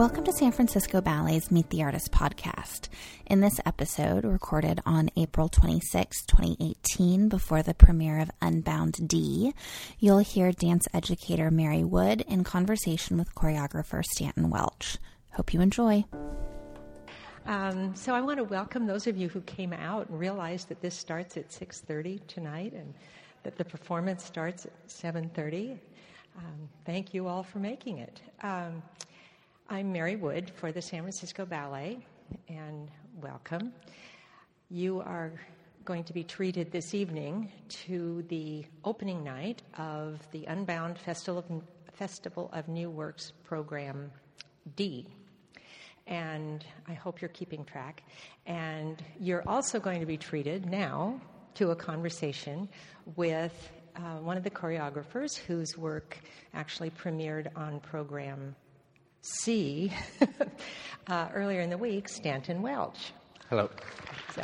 Welcome to San Francisco Ballet's Meet the Artist podcast. In this episode, recorded on April 26, 2018, before the premiere of Unbound D, you'll hear dance educator Mary Wood in conversation with choreographer Stanton Welch. Hope you enjoy. Um, so I want to welcome those of you who came out and realized that this starts at 6:30 tonight and that the performance starts at 7:30. Um, thank you all for making it. Um, I'm Mary Wood for the San Francisco Ballet, and welcome. You are going to be treated this evening to the opening night of the Unbound Festival of, Festival of New Works Program D. And I hope you're keeping track. And you're also going to be treated now to a conversation with uh, one of the choreographers whose work actually premiered on program C uh, earlier in the week, Stanton Welch. Hello. So,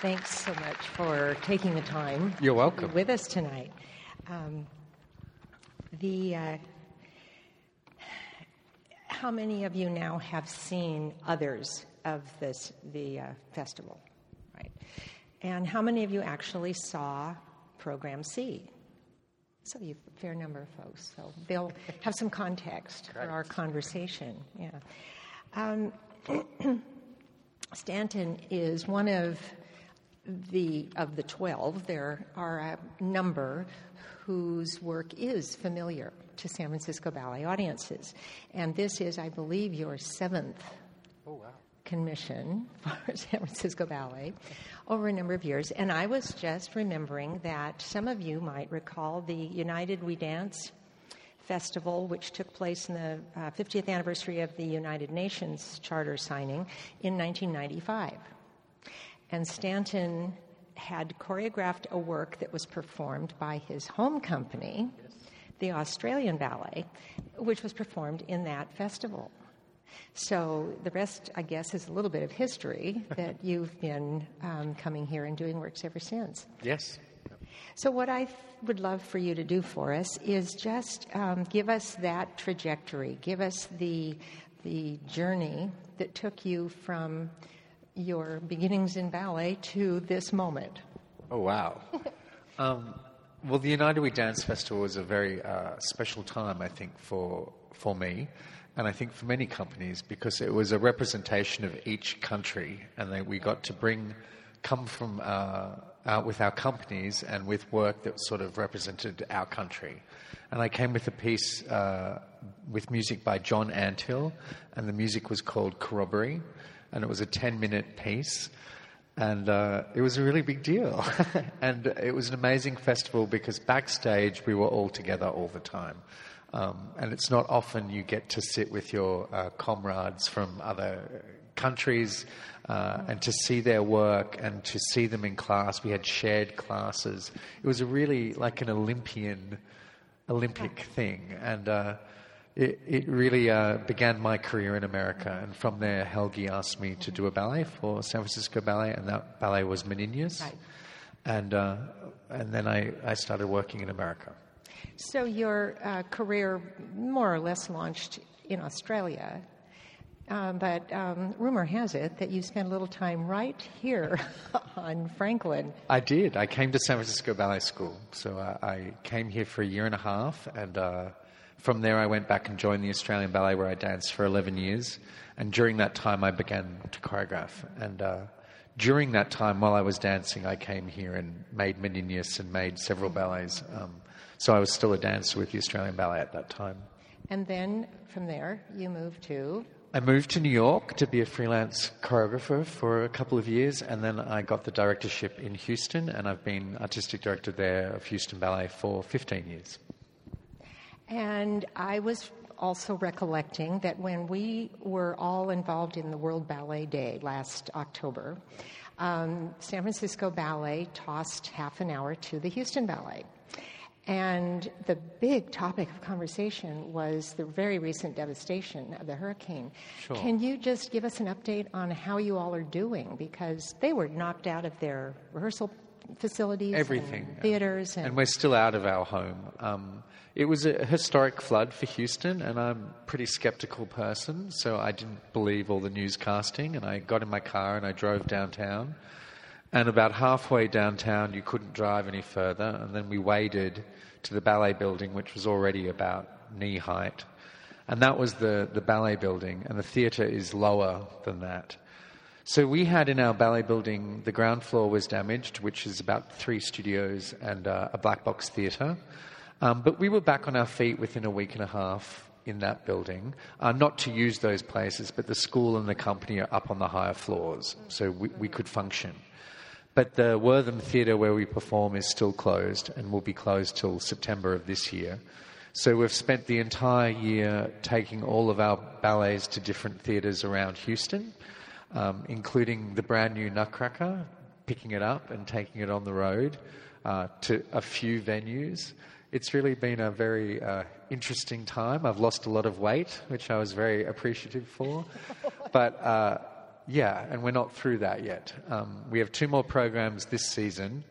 thanks so much for taking the time. You're welcome. With us tonight. Um, the uh, how many of you now have seen others of this the uh, festival, right? And how many of you actually saw Program C? So you a fair number of folks. So they'll have some context for our conversation. Yeah. Um, Stanton is one of the of the twelve. There are a number whose work is familiar to San Francisco Ballet audiences, and this is, I believe, your seventh. Commission for San Francisco Ballet over a number of years. And I was just remembering that some of you might recall the United We Dance Festival, which took place in the uh, 50th anniversary of the United Nations Charter signing in 1995. And Stanton had choreographed a work that was performed by his home company, the Australian Ballet, which was performed in that festival. So the rest, I guess, is a little bit of history that you've been um, coming here and doing works ever since. Yes. So what I th- would love for you to do for us is just um, give us that trajectory, give us the the journey that took you from your beginnings in ballet to this moment. Oh, wow. um, well, the United We Dance Festival was a very uh, special time, I think, for, for me, and I think for many companies, because it was a representation of each country, and they, we got to bring, come from uh, with our companies and with work that sort of represented our country. And I came with a piece uh, with music by John Antill, and the music was called Corroboree, and it was a 10 minute piece. And uh, it was a really big deal. and it was an amazing festival because backstage we were all together all the time. Um, and it's not often you get to sit with your uh, comrades from other countries uh, and to see their work and to see them in class. We had shared classes. It was a really like an Olympian, Olympic thing. And uh, it, it really uh, began my career in America. And from there, Helgi asked me to do a ballet for San Francisco Ballet, and that ballet was Maninyas. Right. And, uh, and then I, I started working in America. So your uh, career more or less launched in Australia, um, but um, rumor has it that you spent a little time right here on Franklin. I did. I came to San Francisco Ballet School. So uh, I came here for a year and a half, and uh, from there I went back and joined the Australian Ballet where I danced for 11 years. And during that time, I began to choreograph. And uh, during that time, while I was dancing, I came here and made Maninyas and made several ballets. Um, so I was still a dancer with the Australian Ballet at that time. And then from there, you moved to I moved to New York to be a freelance choreographer for a couple of years, and then I got the directorship in Houston, and I've been artistic director there of Houston Ballet for 15 years. And I was also recollecting that when we were all involved in the World Ballet Day last October, um, San Francisco Ballet tossed half an hour to the Houston Ballet. And the big topic of conversation was the very recent devastation of the hurricane. Sure. Can you just give us an update on how you all are doing? Because they were knocked out of their rehearsal facilities, Everything. and theaters, and, And we're still out of our home. Um, it was a historic flood for Houston, and I'm a pretty skeptical person, so I didn't believe all the newscasting. And I got in my car and I drove downtown. And about halfway downtown, you couldn't drive any further. And then we waded to the ballet building, which was already about knee height. And that was the, the ballet building, and the theatre is lower than that. So we had in our ballet building, the ground floor was damaged, which is about three studios and uh, a black box theatre. Um, but we were back on our feet within a week and a half in that building, uh, not to use those places, but the school and the company are up on the higher floors, so we, we could function. But the Wortham Theatre where we perform is still closed and will be closed till September of this year. So we've spent the entire year taking all of our ballets to different theatres around Houston, um, including the brand new Nutcracker, picking it up and taking it on the road uh, to a few venues. It's really been a very uh, interesting time. I've lost a lot of weight, which I was very appreciative for. But uh, yeah, and we're not through that yet. Um, we have two more programs this season.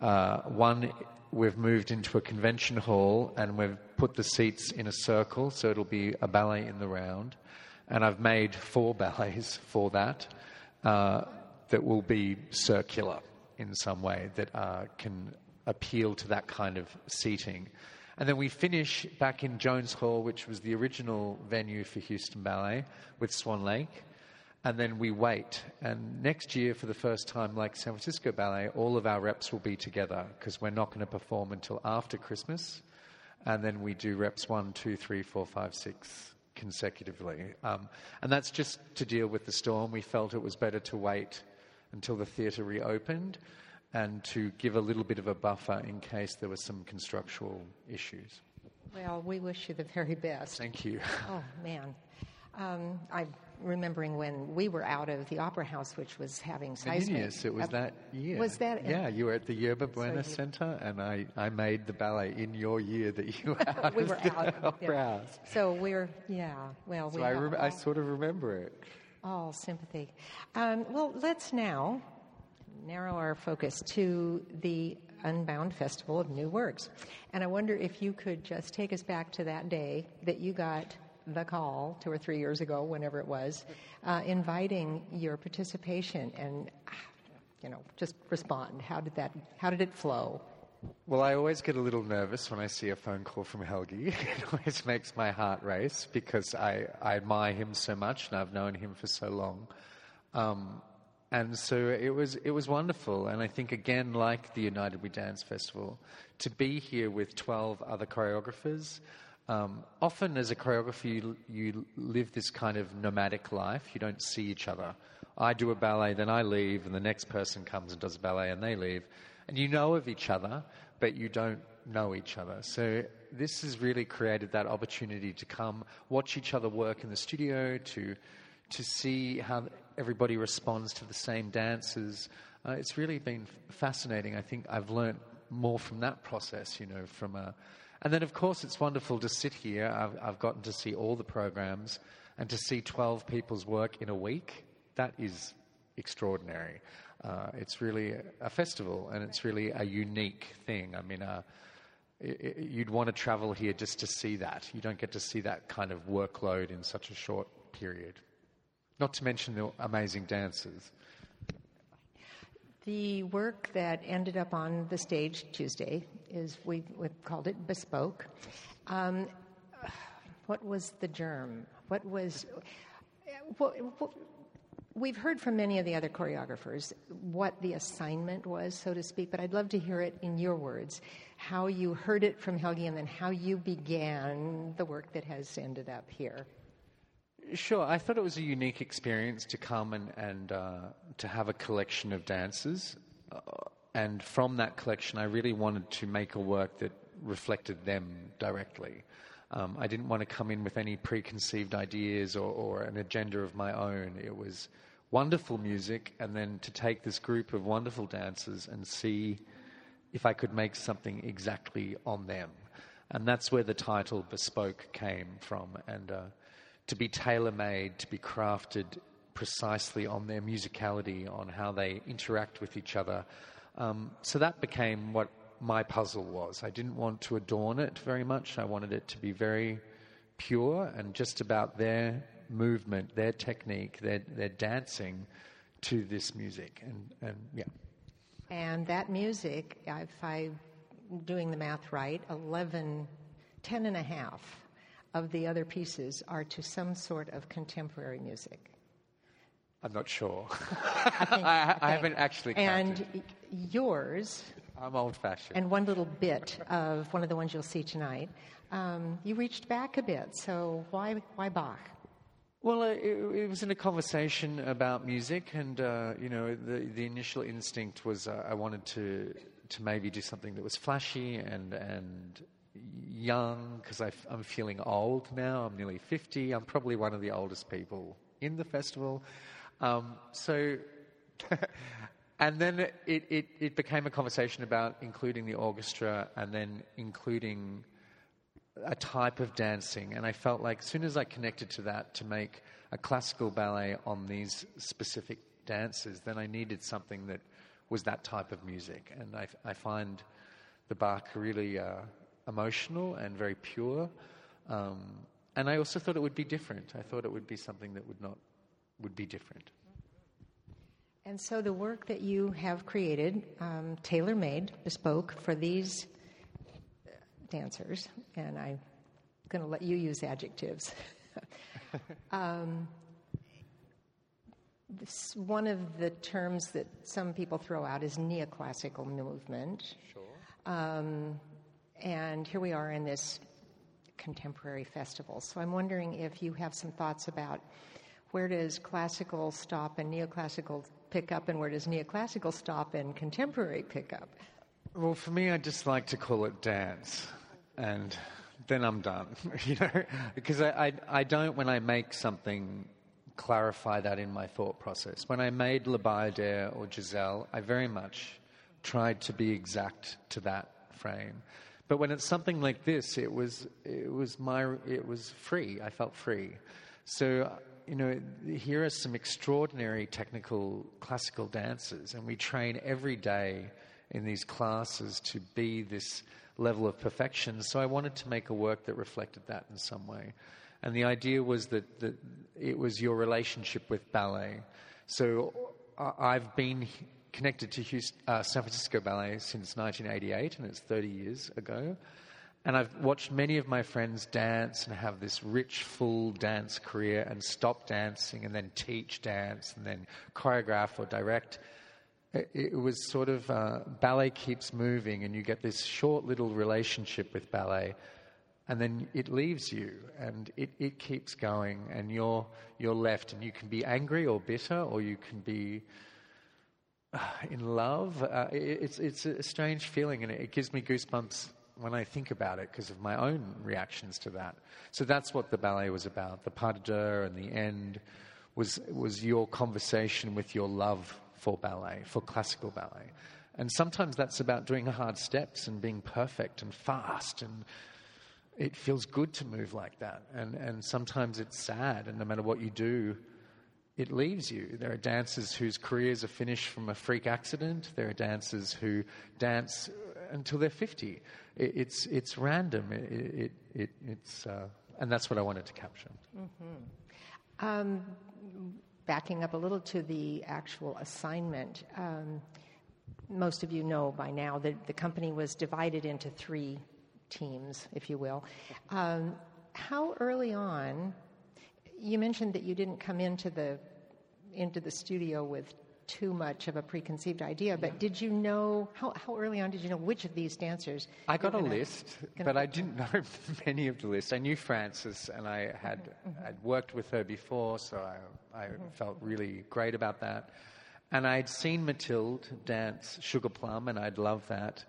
Uh, one, we've moved into a convention hall and we've put the seats in a circle, so it'll be a ballet in the round. And I've made four ballets for that uh, that will be circular in some way that uh, can appeal to that kind of seating. And then we finish back in Jones Hall, which was the original venue for Houston Ballet, with Swan Lake. And then we wait. And next year, for the first time, like San Francisco Ballet, all of our reps will be together because we're not going to perform until after Christmas. And then we do reps one, two, three, four, five, six consecutively. Um, and that's just to deal with the storm. We felt it was better to wait until the theatre reopened and to give a little bit of a buffer in case there were some constructual issues. well, we wish you the very best. Thank you. Oh man, um, I'm remembering when we were out of the Opera House, which was having seismic. Maninyas, it was up- that year. Was that? Yeah, you were at the Yerba Buena you- Center, and I, I made the ballet in your year that you were out we of were the out. Opera yeah. House. So we're yeah. Well, we So I, rem- I sort of remember it. all sympathy. Um, well, let's now narrow our focus to the Unbound Festival of New Works. And I wonder if you could just take us back to that day that you got the call two or three years ago, whenever it was, uh, inviting your participation and, you know, just respond. How did that, how did it flow? Well, I always get a little nervous when I see a phone call from Helgi. It always makes my heart race because I, I admire him so much and I've known him for so long. Um, and so it was, it was wonderful. And I think, again, like the United We Dance Festival, to be here with 12 other choreographers. Um, often, as a choreographer, you, you live this kind of nomadic life. You don't see each other. I do a ballet, then I leave, and the next person comes and does a ballet, and they leave. And you know of each other, but you don't know each other. So this has really created that opportunity to come watch each other work in the studio, to to see how everybody responds to the same dances. Uh, it's really been fascinating. I think I've learnt more from that process, you know, from a, and then of course it's wonderful to sit here. I've, I've gotten to see all the programs and to see 12 people's work in a week. That is extraordinary. Uh, it's really a festival and it's really a unique thing. I mean, uh, you'd want to travel here just to see that. You don't get to see that kind of workload in such a short period. Not to mention the amazing dancers. The work that ended up on the stage Tuesday is, we, we've called it Bespoke. Um, what was the germ? What was. What, what, we've heard from many of the other choreographers what the assignment was, so to speak, but I'd love to hear it in your words how you heard it from Helgi and then how you began the work that has ended up here. Sure, I thought it was a unique experience to come and, and uh, to have a collection of dances. Uh, and from that collection, I really wanted to make a work that reflected them directly. Um, I didn't want to come in with any preconceived ideas or, or an agenda of my own. It was wonderful music, and then to take this group of wonderful dancers and see if I could make something exactly on them. And that's where the title Bespoke came from. And uh, to be tailor made, to be crafted precisely on their musicality, on how they interact with each other, Um, so that became what my puzzle was. I didn't want to adorn it very much. I wanted it to be very pure and just about their movement, their technique, their, their dancing to this music. And, and yeah. And that music, if I'm doing the math right, 11, 10 and a half of the other pieces are to some sort of contemporary music. I'm not sure. I, think, I, I haven't actually counted. And yours, I'm old fashioned. and one little bit of one of the ones you'll see tonight, um, you reached back a bit. So why, why Bach? Well, uh, it, it was in a conversation about music, and uh, you know, the the initial instinct was uh, I wanted to to maybe do something that was flashy and and young because I'm feeling old now. I'm nearly fifty. I'm probably one of the oldest people in the festival. Um, so, and then it, it, it became a conversation about including the orchestra and then including a type of dancing. And I felt like as soon as I connected to that to make a classical ballet on these specific dances, then I needed something that was that type of music. And I, I find the Bach really uh, emotional and very pure. Um, and I also thought it would be different. I thought it would be something that would not would be different. And so the work that you have created, um, tailor made, bespoke for these dancers, and I'm going to let you use adjectives. um, this, one of the terms that some people throw out is neoclassical movement. Sure. Um, and here we are in this contemporary festival. So I'm wondering if you have some thoughts about where does classical stop and neoclassical pick up, and where does neoclassical stop and contemporary pick up? Well, for me, I just like to call it dance, and then I'm done, you know, because I, I, I don't, when I make something, clarify that in my thought process. When I made Le Bayadere or Giselle, I very much tried to be exact to that frame. But when it's something like this, it was, it was my, it was free. I felt free. So you know, here are some extraordinary technical classical dancers, and we train every day in these classes to be this level of perfection. So I wanted to make a work that reflected that in some way. And the idea was that, that it was your relationship with ballet. So I've been connected to Houston, uh, San Francisco Ballet since 1988, and it's 30 years ago. And I've watched many of my friends dance and have this rich, full dance career and stop dancing and then teach dance and then choreograph or direct. It, it was sort of uh, ballet keeps moving and you get this short little relationship with ballet and then it leaves you and it, it keeps going and you're, you're left and you can be angry or bitter or you can be in love. Uh, it, it's, it's a strange feeling and it, it gives me goosebumps when I think about it because of my own reactions to that. So that's what the ballet was about. The pas de deux and the end was, was your conversation with your love for ballet, for classical ballet. And sometimes that's about doing hard steps and being perfect and fast and it feels good to move like that. And, and sometimes it's sad, and no matter what you do, it leaves you. There are dancers whose careers are finished from a freak accident. There are dancers who dance until they're 50. It, it's, it's random. It, it, it it's, uh, and that's what I wanted to capture. Mm-hmm. Um, backing up a little to the actual assignment, um, most of you know by now that the company was divided into three teams, if you will. Um, how early on, you mentioned that you didn't come into the into the studio with too much of a preconceived idea, but did you know, how, how early on did you know which of these dancers? I got a list, but I didn't know many of the list. I knew Frances, and I had mm-hmm. I'd worked with her before, so I, I mm-hmm. felt really great about that. And I'd seen Mathilde dance Sugar Plum, and I'd loved that.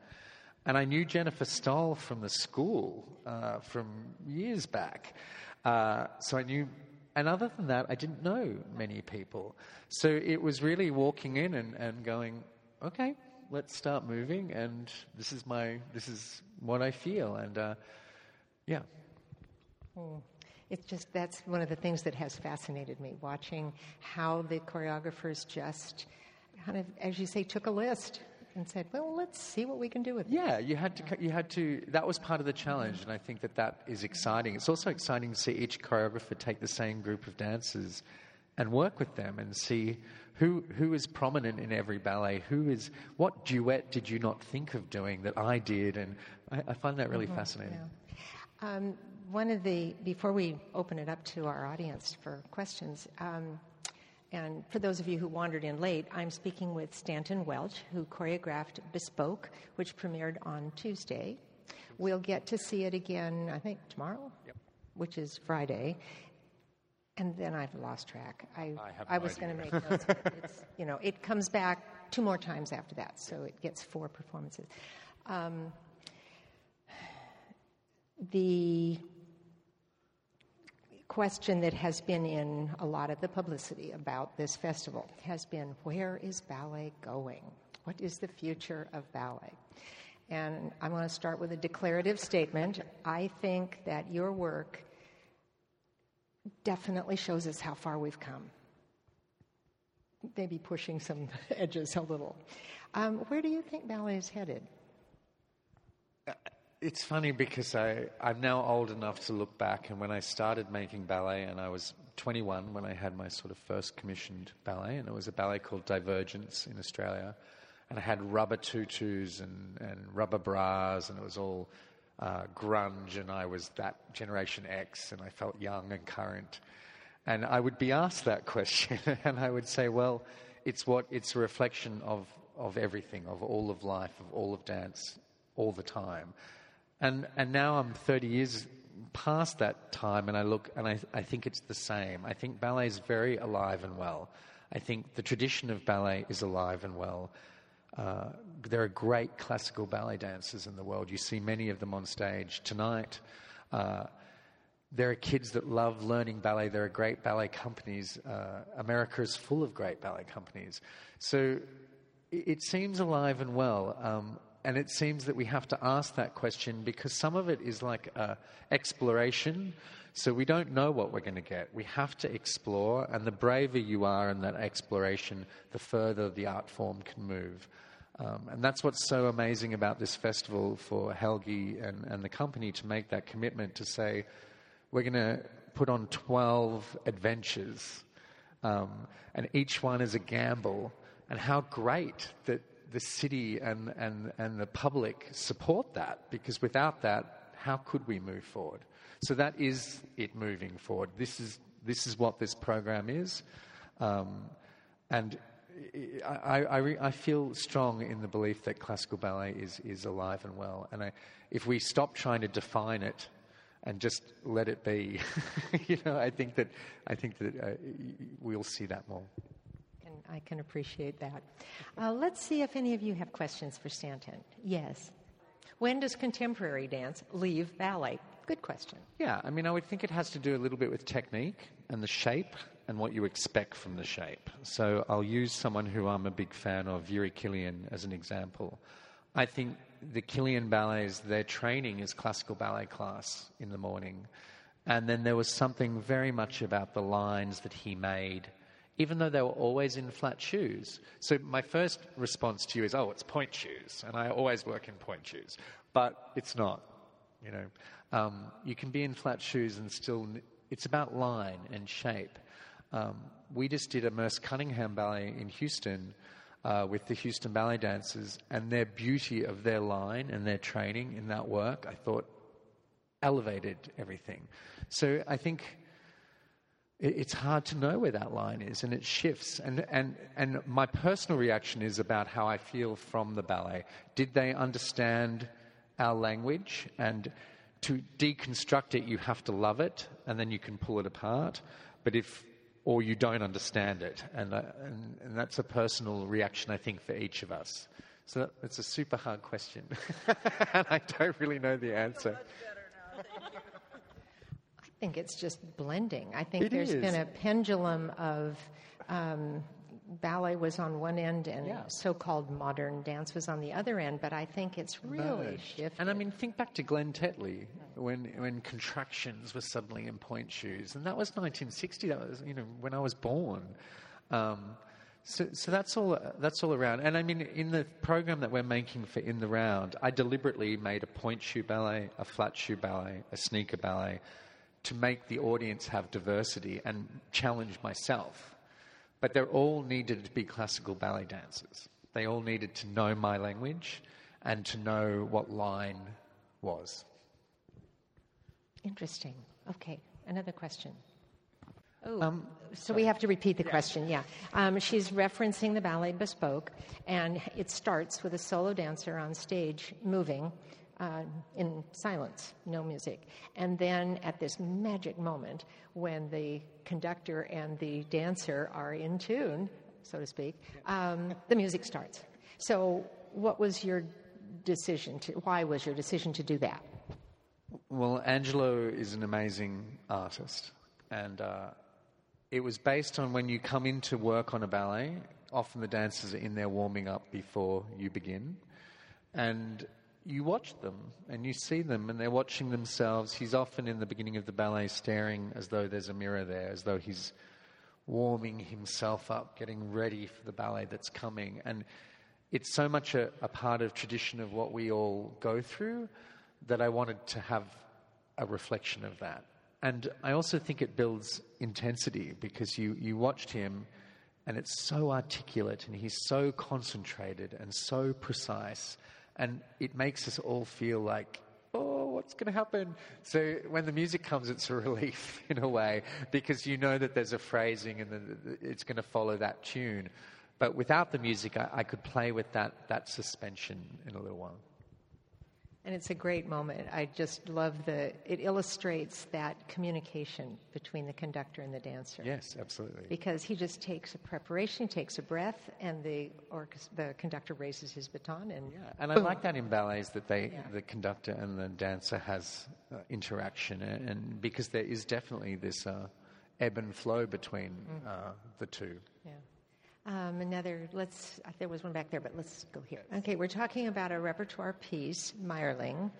And I knew Jennifer Stahl from the school uh, from years back. Uh, so I knew and other than that, I didn't know many people. So it was really walking in and, and going, okay, let's start moving. And this is my, this is what I feel. And uh, yeah. Hmm. It's just, that's one of the things that has fascinated me, watching how the choreographers just kind of, as you say, took a list and said, "Well, let's see what we can do with it." Yeah, you had to. You had to. That was part of the challenge, and I think that that is exciting. It's also exciting to see each choreographer take the same group of dancers and work with them and see who who is prominent in every ballet. Who is what duet did you not think of doing that I did? And I, I find that really fascinating. Yeah. Um, one of the before we open it up to our audience for questions. Um, and for those of you who wandered in late, I'm speaking with Stanton Welch, who choreographed Bespoke, which premiered on Tuesday. We'll get to see it again, I think, tomorrow, Yep. which is Friday. And then I've lost track. I, I have I was going to make notes. it's, you know, it comes back two more times after that, so it gets four performances. Um, the question that has been in a lot of the publicity about this festival has been where is ballet going? What is the future of ballet? And I want to start with a declarative statement. I think that your work definitely shows us how far we've come. Maybe pushing some edges a little. Um, where do you think ballet is headed? It's funny because I, I'm now old enough to look back, and when I started making ballet, and I was 21 when I had my sort of first commissioned ballet, and it was a ballet called Divergence in Australia. And I had rubber tutus and, and rubber bras, and it was all uh, grunge, and I was that Generation X, and I felt young and current. And I would be asked that question, and I would say, well, it's what it's a reflection of, of everything, of all of life, of all of dance, all the time. And, and now I'm 30 years past that time, and I look and I, I think it's the same. I think ballet is very alive and well. I think the tradition of ballet is alive and well. Uh, there are great classical ballet dancers in the world. You see many of them on stage tonight. Uh, there are kids that love learning ballet. There are great ballet companies. Uh, America is full of great ballet companies. So it, it seems alive and well. Um, and it seems that we have to ask that question because some of it is like uh, exploration. So we don't know what we're going to get. We have to explore, and the braver you are in that exploration, the further the art form can move. Um, and that's what's so amazing about this festival for Helgi and, and the company to make that commitment to say, we're going to put on 12 adventures, um, and each one is a gamble. And how great that the city and, and, and the public support that, because without that, how could we move forward? So that is it moving forward. This is, this is what this program is. Um, and I, I, I feel strong in the belief that classical ballet is, is alive and well. And I, if we stop trying to define it and just let it be, you know, I think that, I think that uh, we'll see that more. I can appreciate that. Uh, let's see if any of you have questions for Stanton. Yes. When does contemporary dance leave ballet? Good question. Yeah, I mean, I would think it has to do a little bit with technique and the shape and what you expect from the shape. So I'll use someone who I'm a big fan of, Jiří Kylián, as an example. I think the Kylián ballets, their training is classical ballet class in the morning. And then there was something very much about the lines that he made, even though they were always in flat shoes. So my first response to you is, oh, it's pointe shoes. And I always work in pointe shoes. But it's not. You know, um, you can be in flat shoes and still, it's about line and shape. Um, we just did a Merce Cunningham ballet in Houston uh, with the Houston Ballet Dancers, and their beauty of their line and their training in that work, I thought, elevated everything. So I think it's hard to know where that line is, and it shifts. And, and, and my personal reaction is about how I feel from the ballet. Did they understand our language? And to deconstruct it, you have to love it, and then you can pull it apart. But if or you don't understand it. And, uh, and, and, that's a personal reaction, I think, for each of us. So it's a super hard question. and I don't really know the answer. I think it's just blending. I think It there's is. been a pendulum of um, ballet was on one end and Yeah. so-called modern dance was on the other end, but I think it's really Merged. shifted. And I mean, think back to Glen Tetley when when contractions were suddenly in pointe shoes, and that was 1960. That was you know when I was born. Um, So, so that's all. That's all around. And I mean, in the program that we're making for In the Round, I deliberately made a pointe shoe ballet, a flat shoe ballet, a sneaker ballet, to make the audience have diversity and challenge myself. But they all needed to be classical ballet dancers. They all needed to know my language and to know what line was. Interesting. Okay, another question. Oh, um, so we have to repeat the question, yeah. Um, she's referencing the ballet Bespoke, and it starts with a solo dancer on stage moving uh, in silence, no music. And then at this magic moment, when the conductor and the dancer are in tune, so to speak, um, the music starts. So, what was your decision to, why was your decision to do that? Well, Angelo is an amazing artist, and uh, it was based on when you come in to work on a ballet, often the dancers are in there warming up before you begin. And you watch them and you see them and they're watching themselves. He's often in the beginning of the ballet staring as though there's a mirror there, as though he's warming himself up, getting ready for the ballet that's coming. And it's so much a, a part of tradition of what we all go through that I wanted to have a reflection of that. And I also think it builds intensity because you, you watched him and it's so articulate and he's so concentrated and so precise. And it makes us all feel like, oh, what's going to happen? So when the music comes, it's a relief in a way because you know that there's a phrasing and it's going to follow that tune. But without the music, I, I could play with that, that suspension in a little while. And it's a great moment. I just love the, it illustrates that communication between the conductor and the dancer. Yes, absolutely. Because he just takes a preparation, he takes a breath, and the, the conductor raises his baton. And, yeah. and I like that in ballets that they, yeah. the conductor and the dancer has uh, interaction, and, and, because there is definitely this uh, ebb and flow between mm-hmm. uh, the two. Yeah. Um, another, let's, there was one back there, but let's go here. Okay, we're talking about a repertoire piece, Mayerling,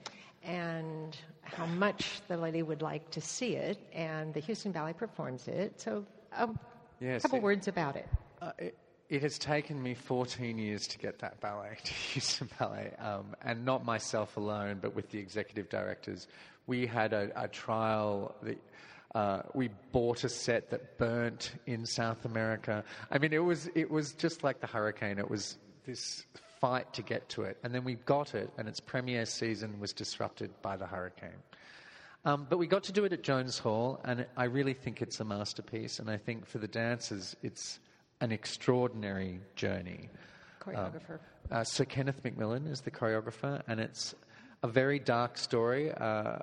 and how much the lady would like to see it, and the Houston Ballet performs it. So, a yes, couple it, words about it. Uh, it. it. has taken me 14 years to get that ballet to Houston Ballet, um, and not myself alone, but with the executive directors. We had a, a trial. The, uh, we bought a set that burnt in South America. I mean, it was it was just like the hurricane. It was this fight to get to it, and then we got it, and its premiere season was disrupted by the hurricane. Um, but we got to do it at Jones Hall, and I really think it's a masterpiece. And I think for the dancers, it's an extraordinary journey. Choreographer. Um, uh, Sir Kenneth MacMillan is the choreographer, and it's a very dark story. Uh,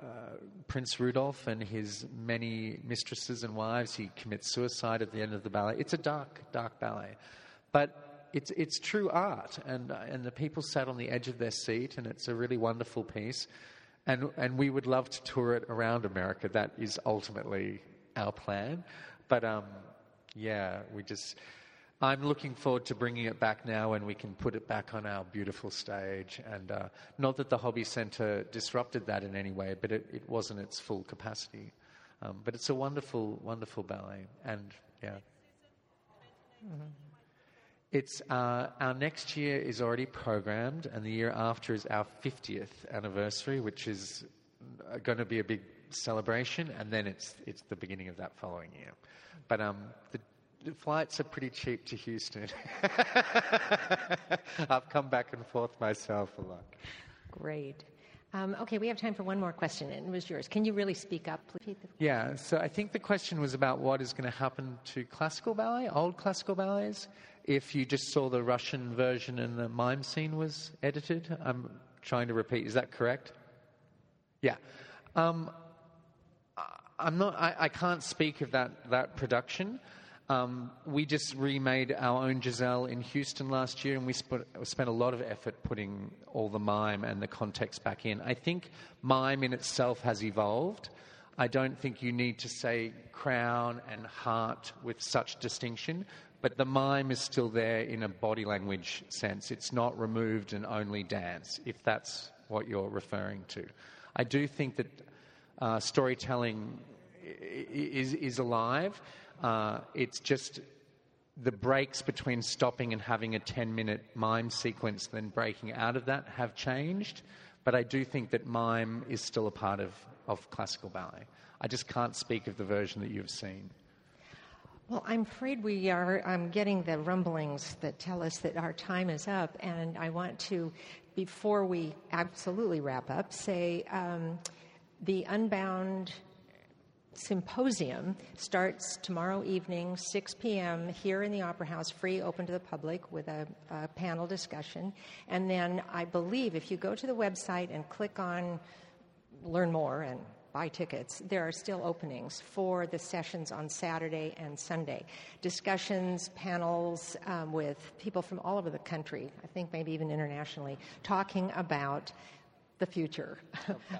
Prince Rudolph and his many mistresses and wives, he commits suicide at the end of the ballet. It's a dark, dark ballet. But it's, it's true art, and, and the people sat on the edge of their seat, and it's a really wonderful piece. And, and we would love to tour it around America. That is ultimately our plan. But um, yeah, we just I'm looking forward to bringing it back now when we can put it back on our beautiful stage. And uh, not that the Hobby Centre disrupted that in any way, but it, it wasn't its full capacity. Um, but it's a wonderful, wonderful ballet. And yeah. Mm-hmm. It's uh, our next year is already programmed, and the year after is our 50th anniversary, which is uh, going to be a big celebration, and then it's it's the beginning of that following year. But um, the flights are pretty cheap to Houston. I've come back and forth myself a lot. Great. Um, okay, we have time for one more question, and it was yours. Can you really speak up, please? Yeah, so I think the question was about what is going to happen to classical ballet, old classical ballets, if you just saw the Russian version and the mime scene was edited. I'm trying to repeat. Is that correct? Yeah. Um, I'm not. I, I, can't speak of that that production. Um, we just remade our own Giselle in Houston last year, and we spent, spent a lot of effort putting all the mime and the context back in. I think mime in itself has evolved. I don't think you need to say crown and heart with such distinction, but the mime is still there in a body language sense. It's not removed and only dance, if that's what you're referring to. I do think that uh, storytelling is, is alive. Uh, it's just the breaks between stopping and having a 10 minute mime sequence, then breaking out of that, have changed. But I do think that mime is still a part of, of classical ballet. I just can't speak of the version that you've seen. Well, I'm afraid we are I'm getting the rumblings that tell us that our time is up, and I want to, before we absolutely wrap up, say um, the Unbound symposium starts tomorrow evening, 6 p.m., here in the Opera House, free, open to the public, with a, a, panel discussion. And then I believe if you go to the website and click on Learn More and buy tickets, there are still openings for the sessions on Saturday and Sunday. Discussions, panels um, with people from all over the country, I think maybe even internationally, talking about the future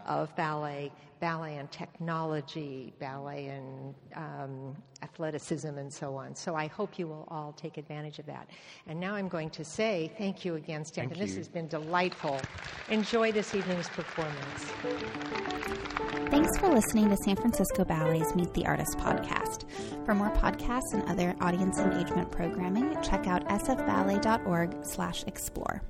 of ballet, ballet and technology, ballet and um, athleticism, and so on. So I hope you will all take advantage of that. And now I'm going to say thank you again, Stanton. This has been delightful. Enjoy this evening's performance. Thanks for listening to San Francisco Ballet's Meet the Artist podcast. For more podcasts and other audience engagement programming, check out sfballet.org slash explore.